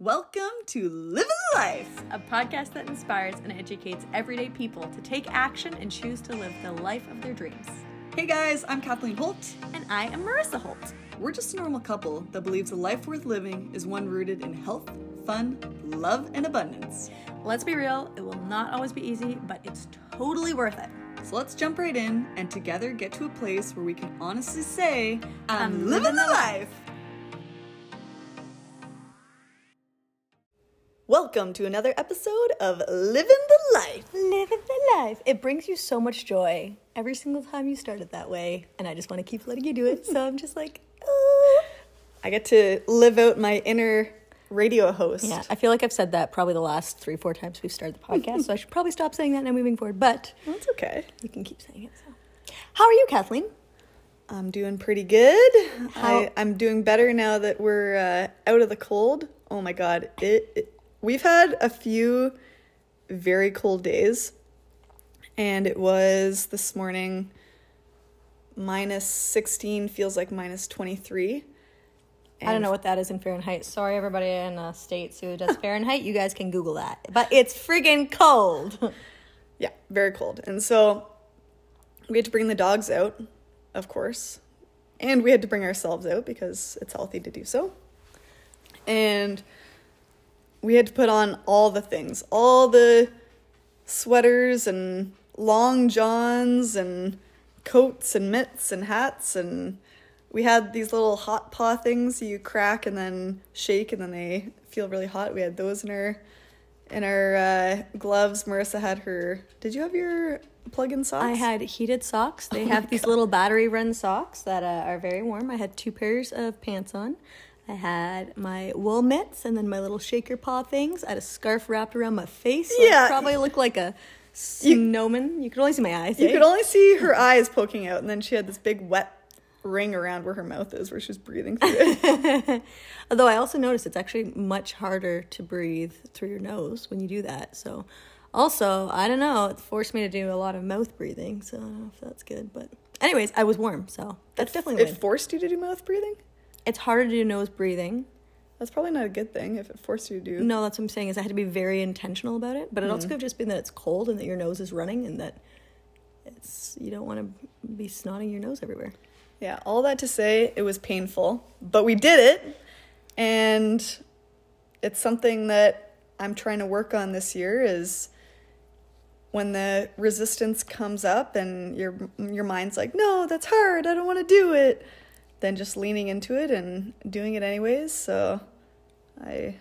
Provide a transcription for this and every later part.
Welcome to Living the Life. a podcast that inspires and educates everyday people to take action and choose to live the life of their dreams. Hey guys, I'm Kathleen Holt. And I am Marissa Holt. We're just a normal couple that believes a life worth living is one rooted in health, fun, love, and abundance. Let's be real, it will not always be easy, but it's totally worth it. So let's jump right in and together get to a place where we can honestly say, I'm, I'm living living the the life. Welcome to another episode of Living the Life. Living the life. It brings you so much joy every single time you start it that way. And I just want to keep letting you do it. So I'm just like, oh. I get to live out my inner radio host. Yeah, I feel like I've said that probably the last three, four times we've started the podcast. so I should probably stop saying that now moving forward. But That's okay. you can keep saying it. So, how are you, Kathleen? I'm doing pretty good. How- I, I'm doing better now that we're uh, out of the cold. Oh my god, it, it. We've had a few very cold days, and it was this morning. Minus 16 feels like minus 23. I don't know what that is in Fahrenheit. Sorry, everybody in the States who does Fahrenheit. You guys can Google that. But it's friggin' cold. Yeah, very cold. And so we had to bring the dogs out, of course. And we had to bring ourselves out because it's healthy to do so. And we had to put on all the things, all the sweaters and long johns and coats and mitts and hats and we had these little hot paw things you crack and then shake and then they feel really hot. We had those in our in our uh, gloves. Marissa had her. Did you have your plug-in socks? I had heated socks. They have these little battery run socks that uh, are very warm. I had two pairs of pants on. I had my wool mitts and then my little shaker paw things. I had a scarf wrapped around my face. So Yeah. I probably looked like a snowman. You could only see my eyes. You eh? could only see her eyes poking out, and then she had this big wet ring around where her mouth is, where she was breathing through it. Although I also noticed it's actually much harder to breathe through your nose when you do that. So, also, I don't know, it forced me to do a lot of mouth breathing. So, I don't know if that's good. But, anyways, I was warm. So, that's definitely it win. forced you to do mouth breathing. It's harder to do nose breathing. That's probably not a good thing if it forced you to do. No, that's what I'm saying is I had to be very intentional about it. But it also mm-hmm. could have just been that it's cold and that your nose is running and that it's you don't want to be snotting your nose everywhere. Yeah, all that to say, it was painful, but we did it, and it's something that I'm trying to work on this year. Is when the resistance comes up and your your mind's like, no, that's hard. I don't want to do it. Then just leaning into it and doing it anyways. So I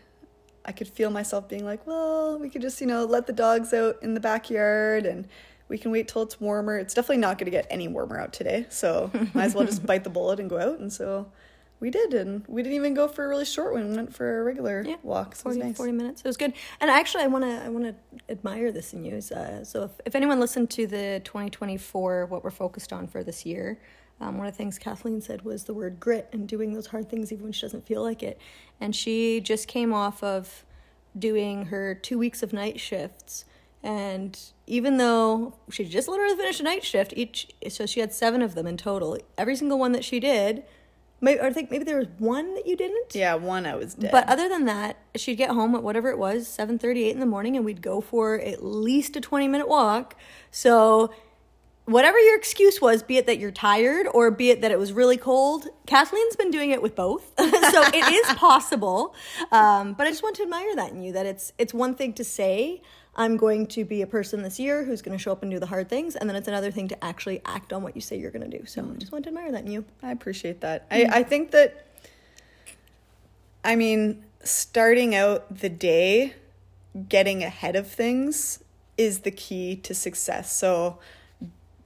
I could feel myself being like, well, we could just, you know, let the dogs out in the backyard and we can wait till it's warmer. It's definitely not going to get any warmer out today. So might as well just bite the bullet and go out. And so we did. And we didn't even go for a really short one. We went for a regular Yeah, walk. So it was 40, nice. 40 minutes. It was good. And actually, I want to I want to admire this in you. Uh, so if, if anyone listened to the 2024, what we're focused on for this year, um, one of the things Kathleen said was the word grit and doing those hard things even when she doesn't feel like it. And she just came off of doing her two weeks of night shifts. And even though she just literally finished a night shift, each so she had seven of them in total. Every single one that she did, maybe I think maybe there was one that you didn't. Yeah, one I was dead. But other than that, she'd get home at whatever it was, seven thirty, eight in the morning, and we'd go for at least a 20 minute walk. So whatever your excuse was, be it that you're tired or be it that it was really cold, Kathleen's been doing it with both. so it is possible. Um, but I just want to admire that in you, that it's it's one thing to say, I'm going to be a person this year who's going to show up and do the hard things, and then it's another thing to actually act on what you say you're going to do. So I mm. just want to admire that in you. I appreciate that. I, mm. I think that, I mean, starting out the day, getting ahead of things is the key to success. So,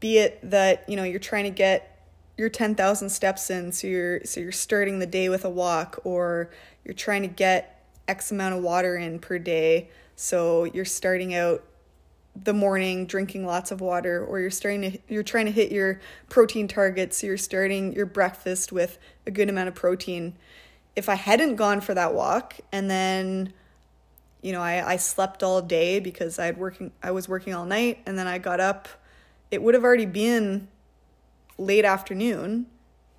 be it that, you know, you're trying to get your 10,000 steps in, so you're, so you're starting the day with a walk, or you're trying to get X amount of water in per day. So, you're starting out the morning drinking lots of water or you're starting to you're trying to hit your protein targets. So you're starting your breakfast with a good amount of protein. If i hadn't gone for that walk and then you know i, I slept all day because i had working i was working all night and then i got up it would have already been late afternoon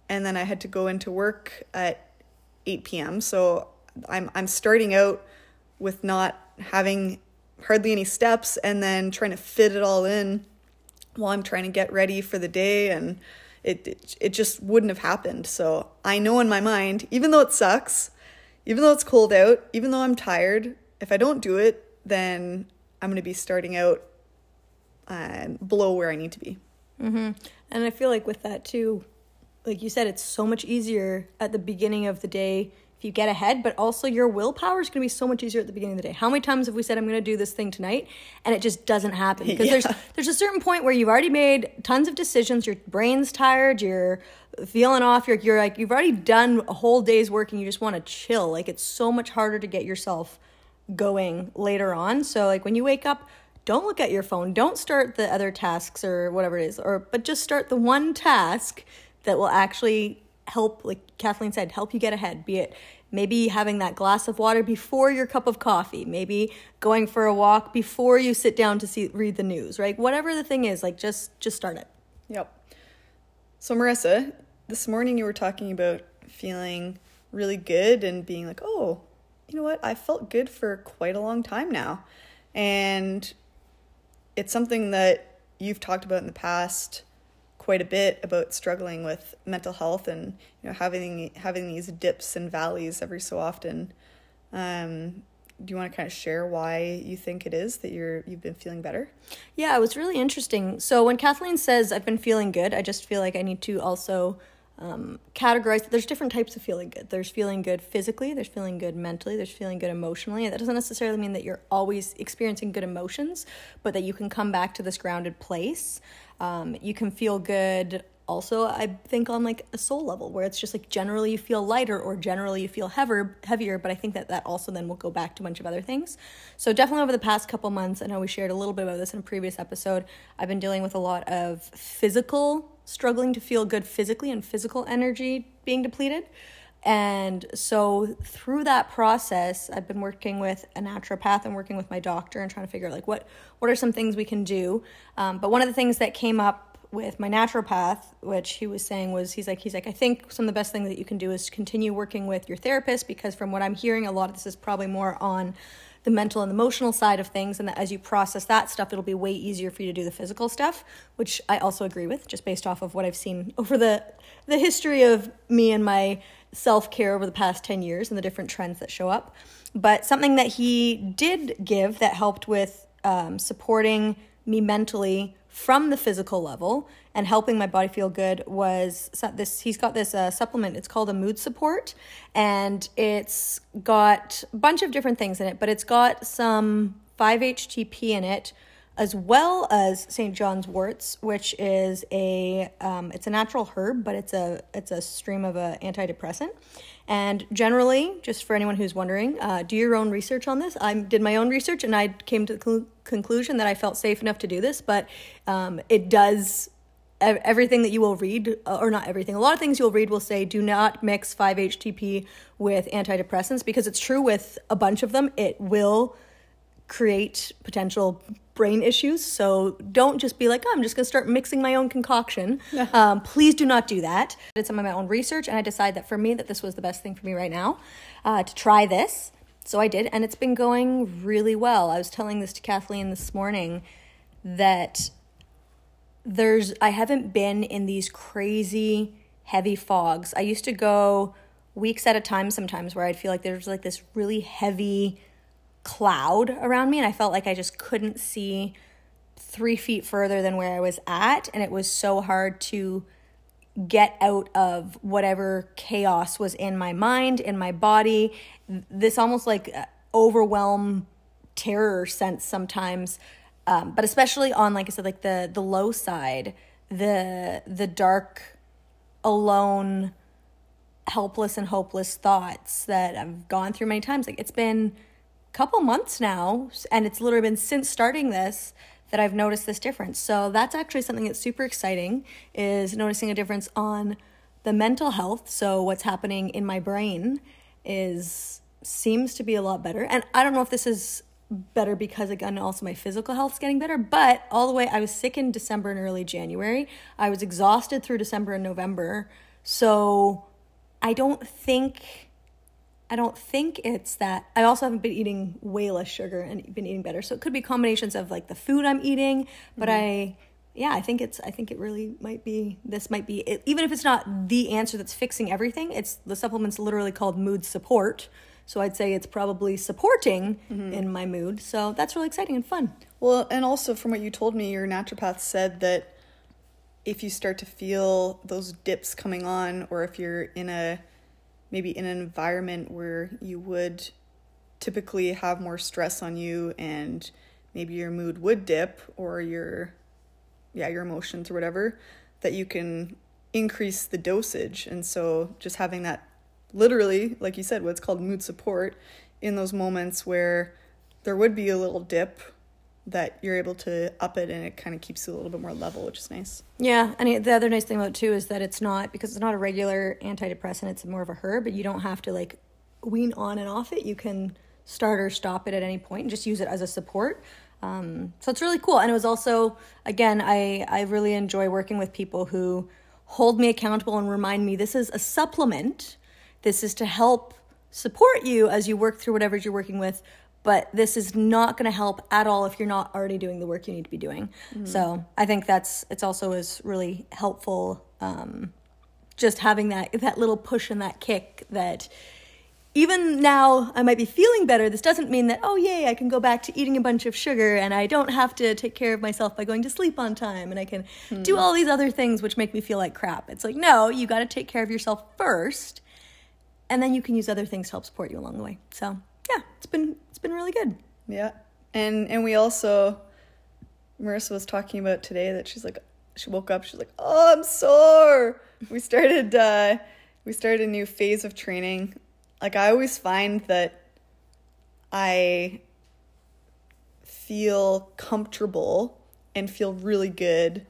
and then i had to go into work at 8 p.m so I'm I'm starting out with not having hardly any steps and then trying to fit it all in while I'm trying to get ready for the day and it, it it just wouldn't have happened. So I know in my mind, even though it sucks, even though it's cold out, even though I'm tired, if I don't do it, then I'm going to be starting out uh, below where I need to be. Mm-hmm. And I feel like with that too, like you said, it's so much easier at the beginning of the day if you get ahead, but also your willpower is going to be so much easier at the beginning of the day. How many times have we said I'm going to do this thing tonight and it just doesn't happen because yeah. there's there's a certain point where you've already made tons of decisions, your brain's tired, you're feeling off, you're you're like you've already done a whole day's work and you just want to chill. Like it's so much harder to get yourself going later on. So like when you wake up, don't look at your phone. Don't start the other tasks or whatever it is or but just start the one task that will actually help, like Kathleen said, help you get ahead. Be it maybe having that glass of water before your cup of coffee, maybe going for a walk before you sit down to see read the news, right? Whatever the thing is, like just just start it. Yep. So Marissa, this morning you were talking about feeling really good and being like, "Oh, you know what? I felt good for quite a long time now." And it's something that you've talked about in the past quite a bit about struggling with mental health and you know having having these dips and valleys every so often. Um, do you want to kind of share why you think it is that you're you've been feeling better? Yeah, it was really interesting. So when Kathleen says I've been feeling good, I just feel like I need to also um, categorize. There's different types of feeling good. There's feeling good physically. There's feeling good mentally. There's feeling good emotionally. That doesn't necessarily mean that you're always experiencing good emotions, but that you can come back to this grounded place. Um, you can feel good also i think on like a soul level where it's just like generally you feel lighter or generally you feel heavier heavier but i think that that also then will go back to a bunch of other things so definitely over the past couple months i know we shared a little bit about this in a previous episode i've been dealing with a lot of physical struggling to feel good physically and physical energy being depleted and so through that process, I've been working with a naturopath and working with my doctor and trying to figure out like what what are some things we can do. Um, but one of the things that came up with my naturopath, which he was saying was he's like he's like I think some of the best things that you can do is continue working with your therapist because from what I'm hearing, a lot of this is probably more on the mental and emotional side of things and that as you process that stuff it'll be way easier for you to do the physical stuff which i also agree with just based off of what i've seen over the the history of me and my self-care over the past 10 years and the different trends that show up. But something that he did give that helped with um, supporting me mentally from the physical level and helping my body feel good was this he's got this uh, supplement it's called a mood support and it's got a bunch of different things in it but it's got some 5-htp in it as well as St. John's worts, which is a um, it's a natural herb, but it's a it's a stream of a antidepressant. And generally, just for anyone who's wondering, uh, do your own research on this. I did my own research, and I came to the cl- conclusion that I felt safe enough to do this. But um, it does everything that you will read, uh, or not everything, a lot of things you'll read will say do not mix 5-HTP with antidepressants because it's true with a bunch of them. It will create potential brain issues. So don't just be like, oh, I'm just going to start mixing my own concoction. um, please do not do that. I did some of my own research and I decided that for me that this was the best thing for me right now uh, to try this. So I did, and it's been going really well. I was telling this to Kathleen this morning that there's I haven't been in these crazy heavy fogs. I used to go weeks at a time sometimes where I'd feel like there's like this really heavy cloud around me and I felt like I just couldn't see three feet further than where I was at. And it was so hard to get out of whatever chaos was in my mind, in my body. This almost like uh, overwhelm terror sense sometimes. Um, but especially on, like I said, like the the low side, the the dark, alone, helpless and hopeless thoughts that I've gone through many times. Like it's been couple months now, and it's literally been since starting this that I've noticed this difference. So that's actually something that's super exciting is noticing a difference on the mental health. So what's happening in my brain is seems to be a lot better. And I don't know if this is better because again also my physical health's getting better, but all the way I was sick in December and early January. I was exhausted through December and November. So I don't think I don't think it's that. I also haven't been eating way less sugar and been eating better. So it could be combinations of like the food I'm eating, but mm-hmm. I yeah, I think it's I think it really might be this might be it, even if it's not the answer that's fixing everything, it's the supplement's literally called mood support. So I'd say it's probably supporting mm-hmm. in my mood. So that's really exciting and fun. Well, and also from what you told me, your naturopath said that if you start to feel those dips coming on, or if you're in a maybe in an environment where you would typically have more stress on you and maybe your mood would dip or your yeah, your emotions or whatever, that you can increase the dosage. And so just having that literally, like you said, what's called mood support in those moments where there would be a little dip that you're able to up it and it kind of keeps you a little bit more level, which is nice. Yeah, and the other nice thing about it too is that it's not because it's not a regular antidepressant; it's more of a herb. But you don't have to like wean on and off it. You can start or stop it at any point and just use it as a support. Um, so it's really cool. And it was also, again, I I really enjoy working with people who hold me accountable and remind me this is a supplement. This is to help support you as you work through whatever you're working with. But this is not going to help at all if you're not already doing the work you need to be doing. So I think that's it's also is really helpful. Um, just having that that little push and that kick that even now I might be feeling better. This doesn't mean that oh yay I can go back to eating a bunch of sugar and I don't have to take care of myself by going to sleep on time and I can do all these other things which make me feel like crap. It's like no, you got to take care of yourself first, and then you can use other things to help support you along the way. So yeah, it's been been really good. Yeah. And and we also Marissa was talking about today that she's like she woke up, she's like, Oh, I'm sore. We started uh we started a new phase of training. Like I always find that I feel comfortable and feel really good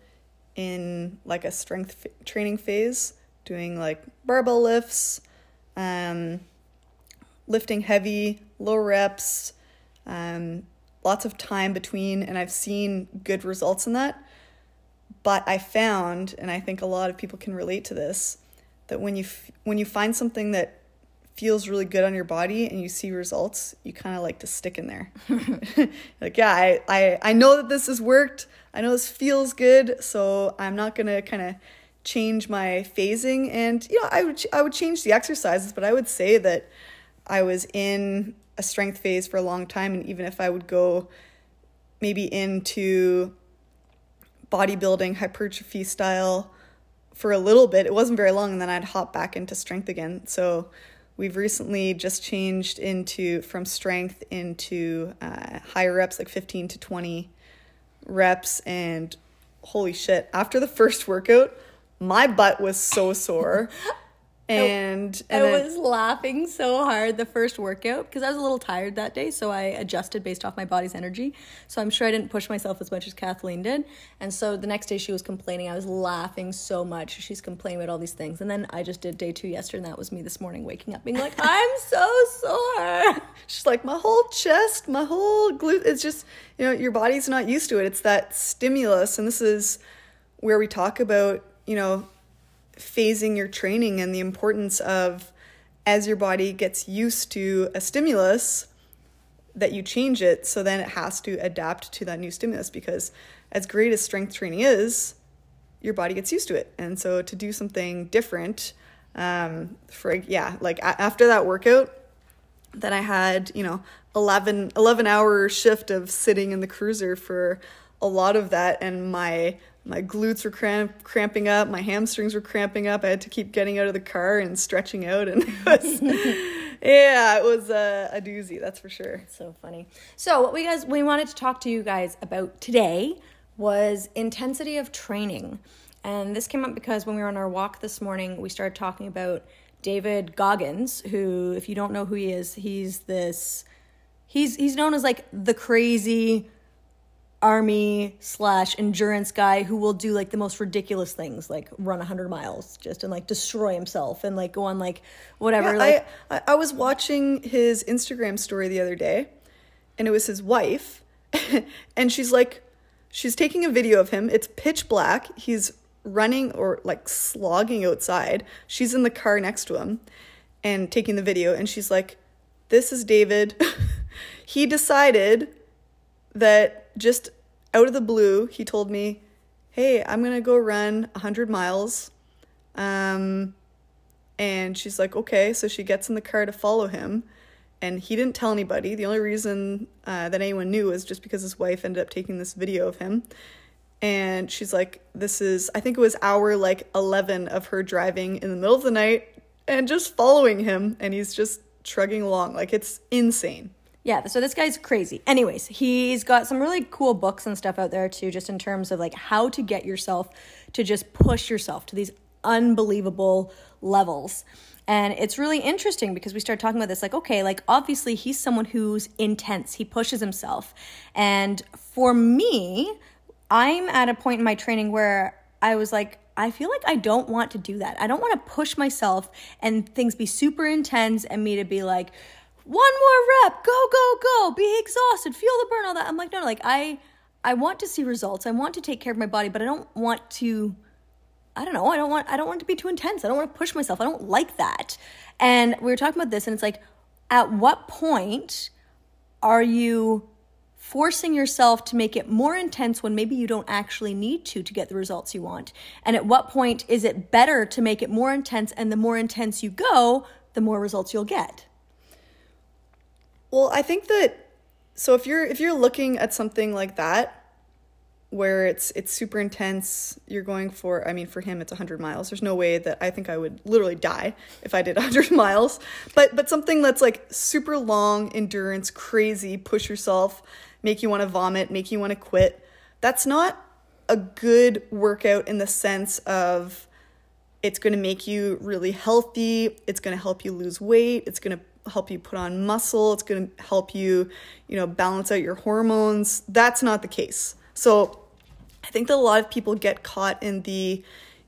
in like a strength f- training phase, doing like barbell lifts, um, lifting heavy, low reps, um, lots of time between, and I've seen good results in that. But I found, and I think a lot of people can relate to this, that when you f- when you find something that feels really good on your body and you see results, you kind of like to stick in there. like, yeah, I, I, I know that this has worked. I know this feels good, so I'm not gonna kind of change my phasing. And you know, I would ch- I would change the exercises, but I would say that I was in a strength phase for a long time, and even if I would go maybe into bodybuilding hypertrophy style for a little bit. It wasn't very long, and then I'd hop back into strength again. So we've recently just changed into from strength into uh, higher reps, like 15 to 20 reps. And holy shit, after the first workout, my butt was so sore. And, and I then- was laughing so hard the first workout because I was a little tired that day, so I adjusted based off my body's energy. So I'm sure I didn't push myself as much as Kathleen did. And so the next day she was complaining. I was laughing so much. She's complaining about all these things. And then I just did day two yesterday, and that was me this morning waking up being like, I'm so sore. She's like, my whole chest, my whole glute, it's just, you know, your body's not used to it. It's that stimulus. And this is where we talk about, you know, phasing your training and the importance of as your body gets used to a stimulus, that you change it so then it has to adapt to that new stimulus because as great as strength training is your body gets used to it and so to do something different um, for yeah like after that workout that I had, you know, 11, 11 hour shift of sitting in the cruiser for a lot of that. And my, my glutes were cramp, cramping up. My hamstrings were cramping up. I had to keep getting out of the car and stretching out. And it was, yeah, it was a, a doozy. That's for sure. So funny. So what we guys we wanted to talk to you guys about today was intensity of training. And this came up because when we were on our walk this morning, we started talking about David Goggins, who if you don't know who he is, he's this he's he's known as like the crazy army slash endurance guy who will do like the most ridiculous things like run 100 miles just and like destroy himself and like go on like whatever Yeah, like I, I I was watching his Instagram story the other day, and it was his wife, and she's like, she's taking a video of him. It's pitch black. He's running or like slogging outside. She's in the car next to him, and taking the video. And she's like, This is David. he decided that just out of the blue, he told me, Hey, I'm going to go run 100 miles. Um, and she's like, Okay. So she gets in the car to follow him. And he didn't tell anybody. The only reason uh, that anyone knew was just because his wife ended up taking this video of him and she's like this is i think it was hour like 11 of her driving in the middle of the night and just following him and he's just trugging along like it's insane yeah so this guy's crazy anyways he's got some really cool books and stuff out there too just in terms of like how to get yourself to just push yourself to these unbelievable levels and it's really interesting because we start talking about this like, okay, like obviously he's someone who's intense, he pushes himself. And for me, I'm at a point in my training where I was like, I feel like I don't want to do that. I don't want to push myself and things be super intense and me to be like, one more rep, go, go, go, be exhausted, feel the burn, all that. I'm like, no, no, like I I want to see results. I want to take care of my body, but I don't want to I don't know, I don't want I don't want it to be too intense. I don't want to push myself. I don't like that. And we were talking about this and it's like at what point are you forcing yourself to make it more intense when maybe you don't actually need to to get the results you want? And at what point is it better to make it more intense and the more intense you go, the more results you'll get? Well, I think that so if you're if you're looking at something like that where it's it's super intense, you're going for I mean for him it's 100 miles. There's no way that I think I would literally die if I did 100 miles. But but something that's like super long endurance, crazy, push yourself, make you want to vomit, make you want to quit. That's not a good workout in the sense of it's going to make you really healthy, it's going to help you lose weight, it's going to help you put on muscle, it's going to help you, you know, balance out your hormones. That's not the case. So I think that a lot of people get caught in the,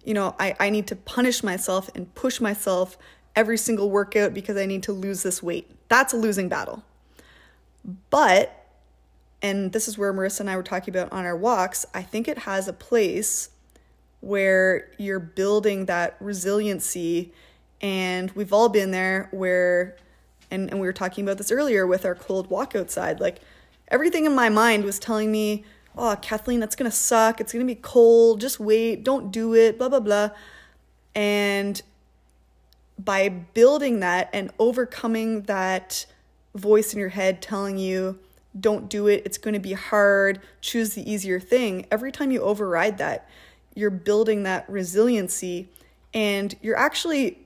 you know, I, I need to punish myself and push myself every single workout because I need to lose this weight. That's a losing battle. But, and this is where Marissa and I were talking about on our walks, I think it has a place where you're building that resiliency. And we've all been there where, and, and we were talking about this earlier with our cold walk outside. Like everything in my mind was telling me, oh, Kathleen, that's to suck. It's to be cold. Just wait. Don't do it. Blah, blah, blah. And by building that and overcoming that voice in your head telling you, don't do it, it's going to be hard, choose the easier thing, every time you override that, you're building that resiliency and you're actually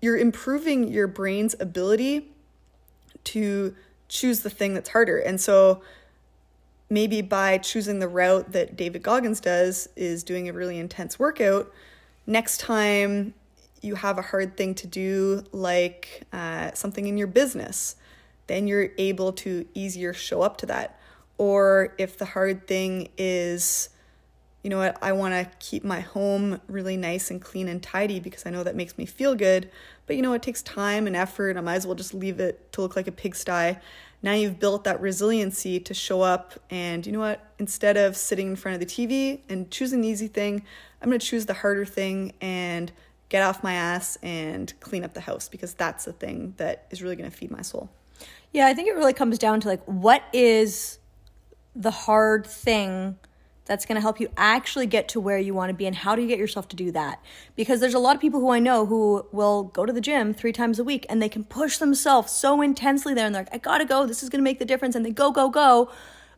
you're improving your brain's ability to choose the thing that's harder. And so maybe by choosing the route that David Goggins does, is doing a really intense workout, next time you have a hard thing to do, like uh, something in your business, then you're able to easier show up to that. Or if the hard thing is, you know what, I want to keep my home really nice and clean and tidy because I know that makes me feel good. But you know, it takes time and effort. I might as well just leave it to look like a pigsty now you've built that resiliency to show up and you know what instead of sitting in front of the tv and choosing the easy thing i'm going to choose the harder thing and get off my ass and clean up the house because that's the thing that is really going to feed my soul yeah i think it really comes down to like what is the hard thing that's going to help you actually get to where you want to be and how do you get yourself to do that? Because there's a lot of people who i know who will go to the gym three times a week and they can push themselves so intensely there and they're like i gotta go this is going to make the difference and they go go go.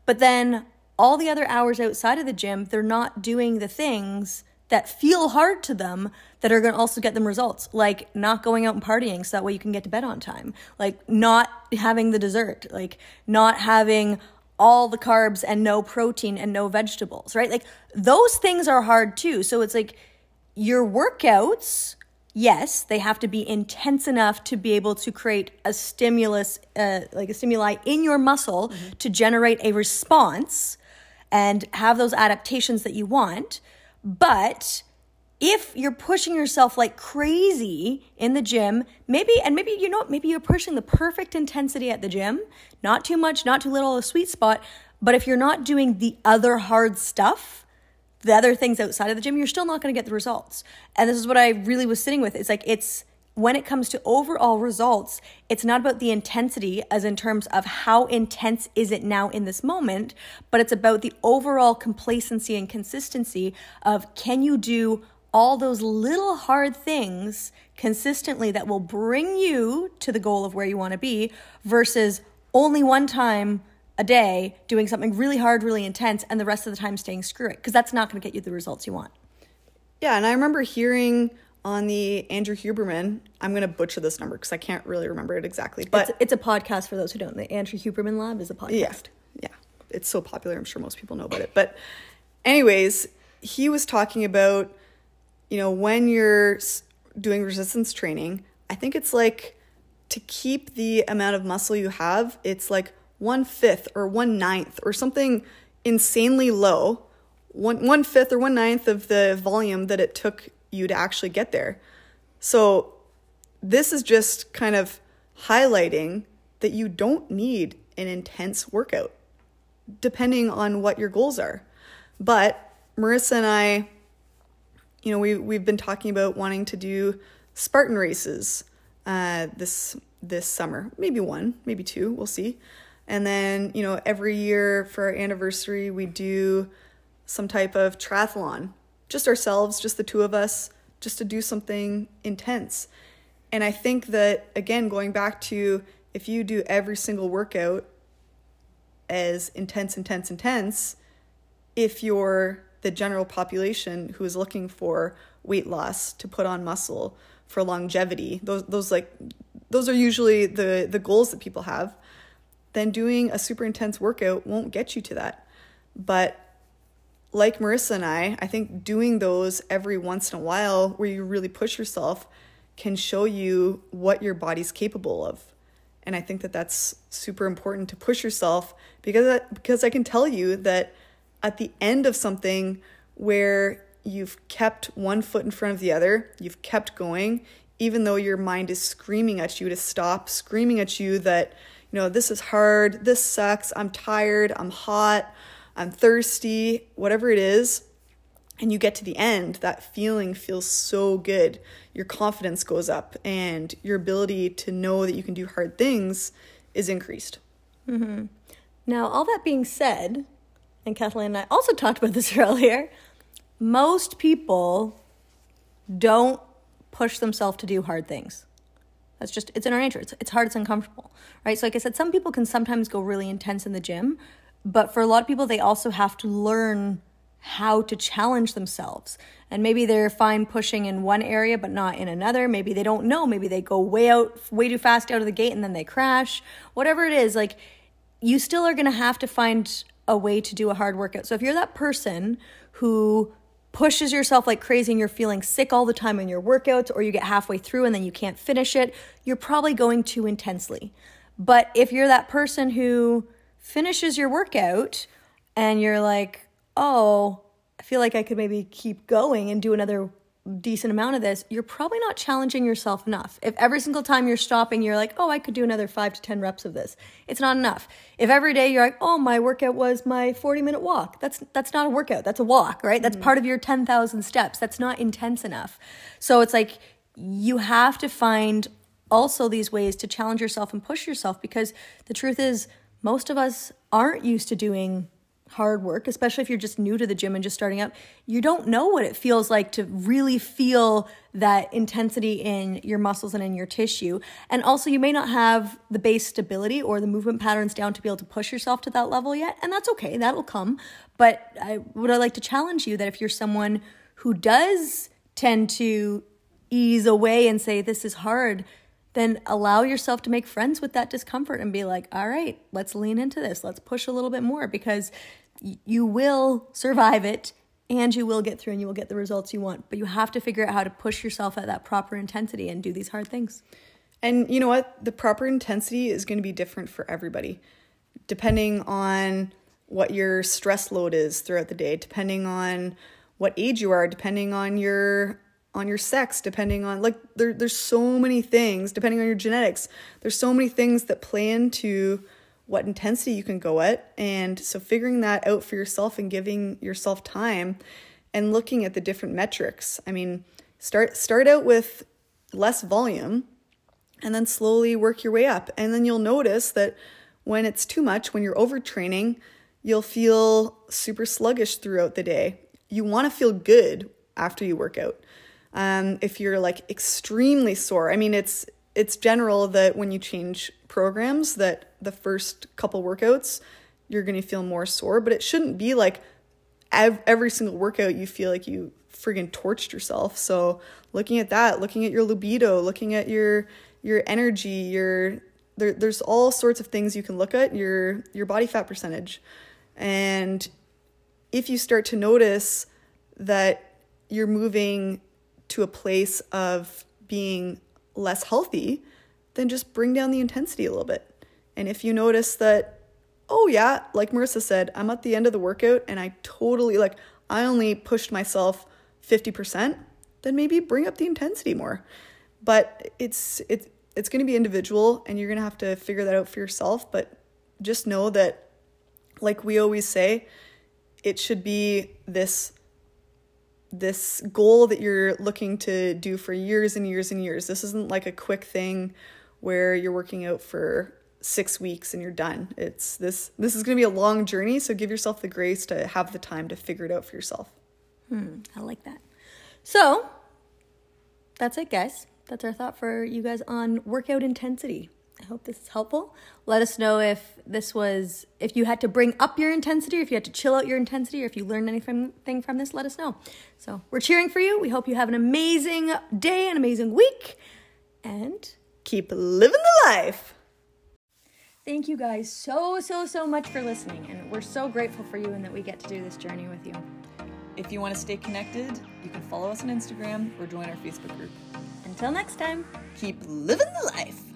But then all the other hours outside of the gym they're not doing the things that feel hard to them that are going to also get them results like not going out and partying so that way you can get to bed on time like not having the dessert like not having all the carbs and no protein and no vegetables, right? Like those things are hard too. So it's like your workouts, yes, they have to be intense enough to be able to create a stimulus, uh, like a stimuli in your muscle mm-hmm. to generate a response and have those adaptations that you want. But if you're pushing yourself like crazy in the gym, maybe, and maybe, you know, maybe you're pushing the perfect intensity at the gym, not too much, not too little, a sweet spot. But if you're not doing the other hard stuff, the other things outside of the gym, you're still not going to get the results. And this is what I really was sitting with. It's like, it's, when it comes to overall results, it's not about the intensity as in terms of how intense is it now in this moment, but it's about the overall complacency and consistency of can you do all those little hard things consistently that will bring you to the goal of where you want to be versus only one time a day doing something really hard, really intense, and the rest of the time staying screw it, because that's not going to get you the results you want. Yeah, and I remember hearing on the Andrew Huberman, I'm going to butcher this number because I can't really remember it exactly, but it's, it's, a podcast for those who don't. The Andrew Huberman Lab is a podcast. Yeah, yeah, it's so popular. I'm sure most people know about it. But, anyways, he was talking about, you know, when you're doing resistance training, I think it's like to keep the amount of muscle you have, it's like one fifth or one ninth or something insanely low, one one fifth or one ninth of the volume that it took you to actually get there. So this is just kind of highlighting that you don't need an intense workout, depending on what your goals are. But Marissa and I, you know, we we've been talking about wanting to do Spartan races uh, this this summer, maybe one, maybe two, we'll see. And then, you know, every year for our anniversary, we do some type of triathlon, just ourselves, just the two of us, just to do something intense. And I think that, again, going back to if you do every single workout as intense, intense, intense, if you're the general population who is looking for weight loss to put on muscle for longevity, those, those like, those are usually the, the goals that people have then doing a super intense workout won't get you to that. But like Marissa and I, I think doing those every once in a while where you really push yourself can show you what your body's capable of. And I think that that's super important to push yourself because because I can tell you that at the end of something where you've kept one foot in front of the other, you've kept going even though your mind is screaming at you to stop, screaming at you that you know, this is hard, this sucks, I'm tired, I'm hot, I'm thirsty, whatever it is, and you get to the end, that feeling feels so good. Your confidence goes up, and your ability to know that you can do hard things is increased. Mm-hmm. Now, all that being said, and Kathleen and I also talked about this earlier, most people don't push themselves to do hard things. That's just, it's in our nature. It's, it's hard, it's uncomfortable, right? So, like I said, some people can sometimes go really intense in the gym, but for a lot of people, they also have to learn how to challenge themselves. And maybe they're fine pushing in one area, but not in another. Maybe they don't know. Maybe they go way out, way too fast out of the gate and then they crash. Whatever it is, like, you still are going to have to find a way to do a hard workout. So, if you're that person who pushes yourself like crazy and you're feeling sick all the time in your workouts or you get halfway through and then you can't finish it, you're probably going too intensely. But if you're that person who finishes your workout and you're like, oh, I feel like I could maybe keep going and do another decent amount of this, you're probably not challenging yourself enough. If every single time you're stopping, you're like, oh, I could do another five to 10 reps of this, it's not enough. If every day you're like, oh, my workout was my 40 minute walk, that's, that's not a workout, that's a walk, right? That's mm-hmm. part of your 10,000 steps. That's not intense enough. So it's like, you have to find also these ways to challenge yourself and push yourself because the truth is, most of us aren't used to doing hard work, especially if you're just new to the gym and just starting up, you don't know what it feels like to really feel that intensity in your muscles and in your tissue. And also, you may not have the base stability or the movement patterns down to be able to push yourself to that level yet. And that's okay, that'll come. But I would I like to challenge you that if you're someone who does tend to ease away and say, This is hard, then allow yourself to make friends with that discomfort and be like, all right, let's lean into this. Let's push a little bit more because you will survive it and you will get through and you will get the results you want. But you have to figure out how to push yourself at that proper intensity and do these hard things. And you know what? The proper intensity is going to be different for everybody, depending on what your stress load is throughout the day, depending on what age you are, depending on your on your sex, depending on like there, there's so many things, depending on your genetics. There's so many things that play into what intensity you can go at. And so figuring that out for yourself and giving yourself time and looking at the different metrics. I mean, start start out with less volume and then slowly work your way up. And then you'll notice that when it's too much, when you're overtraining, you'll feel super sluggish throughout the day. You want to feel good after you work out. Um, if you're like extremely sore, I mean, it's it's general that when you change programs, that the first couple workouts you're going to feel more sore, but it shouldn't be like every single workout you feel like you friggin' torched yourself. So looking at that, looking at your libido, looking at your your energy, your there, there's all sorts of things you can look at your your body fat percentage, and if you start to notice that you're moving to a place of being less healthy, then just bring down the intensity a little bit. And if you notice that, oh yeah, like Marissa said, I'm at the end of the workout and I totally like I only pushed myself 50%, then maybe bring up the intensity more. But it's it's it's going to be individual and you're going to have to figure that out for yourself, but just know that like we always say, it should be this this goal that you're looking to do for years and years and years. This isn't like a quick thing where you're working out for 6 weeks and you're done. It's this this is going to be a long journey, so give yourself the grace to have the time to figure it out for yourself. Hmm, I like that. So, that's it, guys. That's our thought for you guys on workout intensity. I hope this is helpful. Let us know if this was, if you had to bring up your intensity, or if you had to chill out your intensity, or if you learned anything from this, let us know. So, we're cheering for you. We hope you have an amazing day, an amazing week, and keep living the life. Thank you guys so, so, so much for listening. And we're so grateful for you and that we get to do this journey with you. If you want to stay connected, you can follow us on Instagram or join our Facebook group. Until next time, keep living the life.